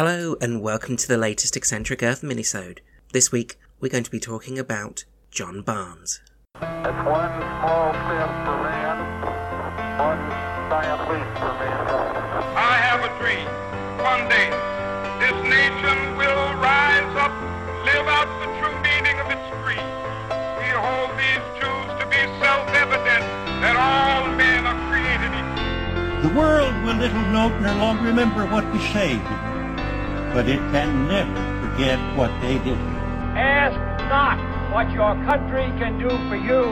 Hello and welcome to the latest Eccentric Earth minisode. This week we're going to be talking about John Barnes. It's one small step for man, one giant leap for mankind. I have a dream. One day, this nation will rise up, live out the true meaning of its creed. We hold these truths to be self-evident that all men are created equal. The world will little note nor long remember what we say, but it can never forget what they did. Ask not what your country can do for you.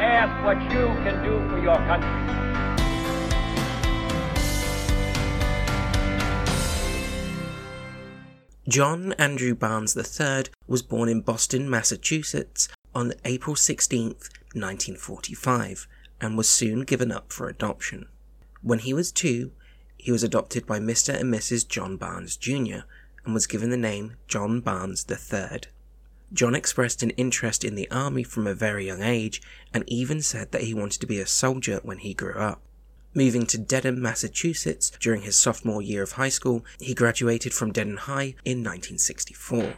Ask what you can do for your country. John Andrew Barnes III was born in Boston, Massachusetts on April 16, 1945, and was soon given up for adoption. When he was two, he was adopted by Mr. and Mrs. John Barnes Jr. and was given the name John Barnes III. John expressed an interest in the army from a very young age and even said that he wanted to be a soldier when he grew up. Moving to Dedham, Massachusetts during his sophomore year of high school, he graduated from Dedham High in 1964.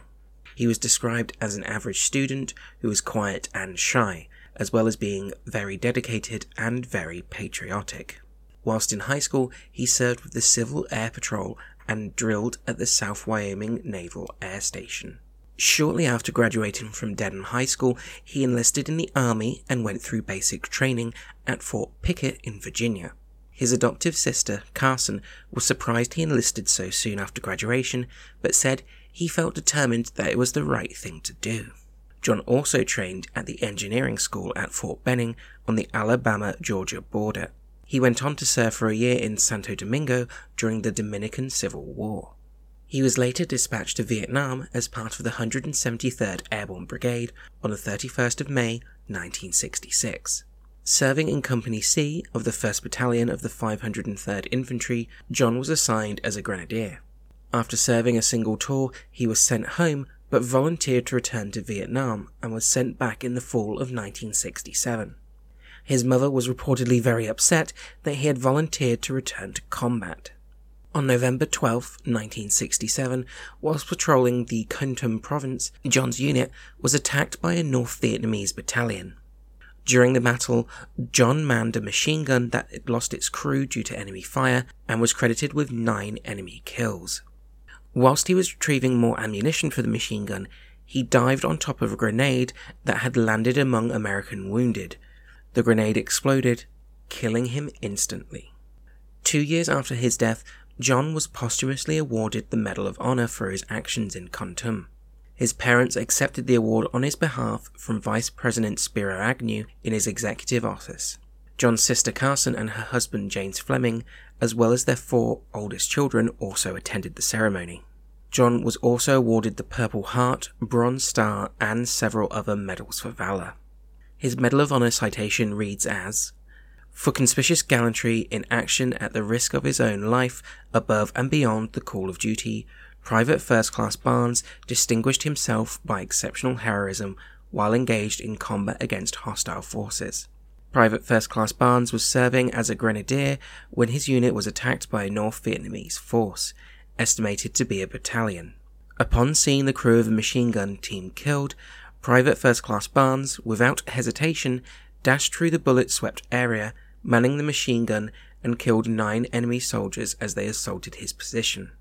He was described as an average student who was quiet and shy, as well as being very dedicated and very patriotic. Whilst in high school, he served with the Civil Air Patrol and drilled at the South Weymouth Naval Air Station. Shortly after graduating from Dedham High School, he enlisted in the Army and went through basic training at Fort Pickett in Virginia. His adoptive sister, Carson, was surprised he enlisted so soon after graduation, but said he felt determined that it was the right thing to do. John also trained at the engineering school at Fort Benning on the Alabama Georgia border. He went on to serve for a year in Santo Domingo during the Dominican Civil War. He was later dispatched to Vietnam as part of the 173rd Airborne Brigade on the 31st of May 1966. Serving in Company C of the 1st Battalion of the 503rd Infantry, John was assigned as a grenadier. After serving a single tour, he was sent home but volunteered to return to Vietnam and was sent back in the fall of 1967. His mother was reportedly very upset that he had volunteered to return to combat. On November 12, 1967, whilst patrolling the Kontum province, John's unit was attacked by a North Vietnamese battalion. During the battle, John manned a machine gun that lost its crew due to enemy fire and was credited with nine enemy kills. Whilst he was retrieving more ammunition for the machine gun, he dived on top of a grenade that had landed among American wounded. The grenade exploded, killing him instantly. Two years after his death, John was posthumously awarded the Medal of Honor for his actions in Kontum His parents accepted the award on his behalf from Vice President Spiro Agnew in his executive office. John's sister Carson and her husband James Fleming, as well as their four oldest children, also attended the ceremony. John was also awarded the Purple Heart, Bronze Star, and several other medals for valor. His Medal of Honor citation reads as For conspicuous gallantry in action at the risk of his own life above and beyond the call of duty, Private First Class Barnes distinguished himself by exceptional heroism while engaged in combat against hostile forces. Private First Class Barnes was serving as a grenadier when his unit was attacked by a North Vietnamese force, estimated to be a battalion. Upon seeing the crew of a machine gun team killed, Private First Class Barnes, without hesitation, dashed through the bullet swept area, manning the machine gun, and killed nine enemy soldiers as they assaulted his position.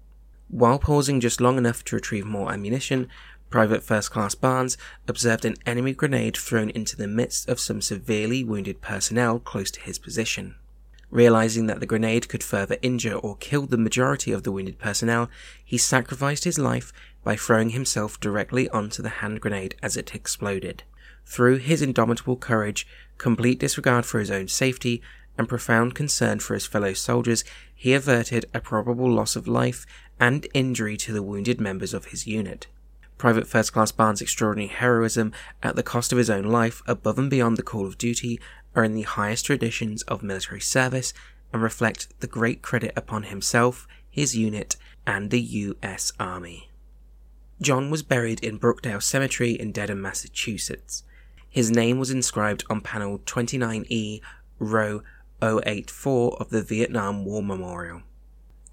While pausing just long enough to retrieve more ammunition, Private First Class Barnes observed an enemy grenade thrown into the midst of some severely wounded personnel close to his position. Realizing that the grenade could further injure or kill the majority of the wounded personnel, he sacrificed his life by throwing himself directly onto the hand grenade as it exploded. Through his indomitable courage, complete disregard for his own safety, and profound concern for his fellow soldiers, he averted a probable loss of life and injury to the wounded members of his unit. Private First Class Barnes' extraordinary heroism at the cost of his own life above and beyond the call of duty are in the highest traditions of military service and reflect the great credit upon himself, his unit, and the U.S. Army. John was buried in Brookdale Cemetery in Dedham, Massachusetts. His name was inscribed on panel 29E, row 084 of the Vietnam War Memorial.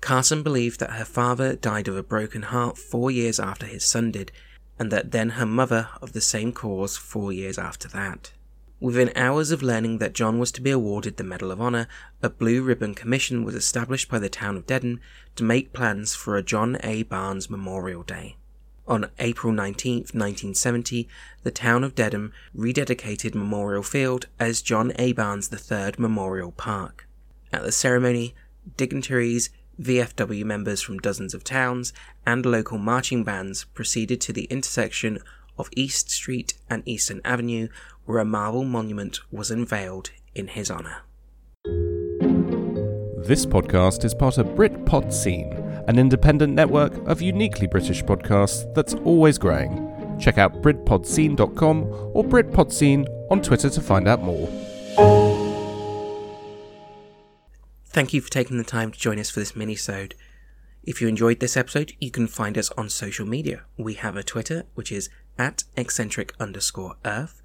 Carson believed that her father died of a broken heart four years after his son did, and that then her mother of the same cause four years after that. Within hours of learning that John was to be awarded the Medal of Honor, a Blue Ribbon Commission was established by the town of Dedham to make plans for a John A. Barnes Memorial Day. On April 19, 1970, the town of Dedham rededicated Memorial Field as John A. Barnes III Memorial Park. At the ceremony, dignitaries, VFW members from dozens of towns, and local marching bands proceeded to the intersection of East Street and Eastern Avenue, where a marble monument was unveiled in his honour. This podcast is part of Britpod Scene, an independent network of uniquely British podcasts that's always growing. Check out BritpodScene.com or BritpodScene on Twitter to find out more. Thank you for taking the time to join us for this mini-sode. If you enjoyed this episode, you can find us on social media. We have a Twitter, which is at eccentric underscore earth.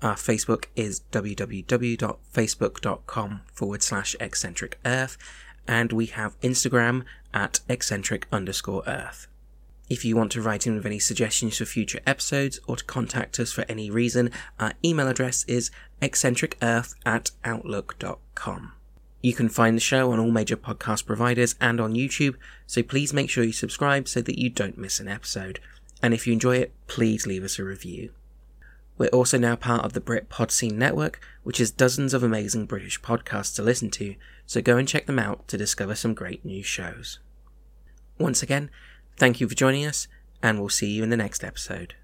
Our Facebook is www.facebook.com forward slash eccentric earth. And we have Instagram at eccentric underscore earth. If you want to write in with any suggestions for future episodes or to contact us for any reason, our email address is eccentricearth at outlook.com. You can find the show on all major podcast providers and on YouTube, so please make sure you subscribe so that you don't miss an episode. And if you enjoy it, please leave us a review. We're also now part of the Brit Pod Scene Network, which has dozens of amazing British podcasts to listen to, so go and check them out to discover some great new shows. Once again, thank you for joining us, and we'll see you in the next episode.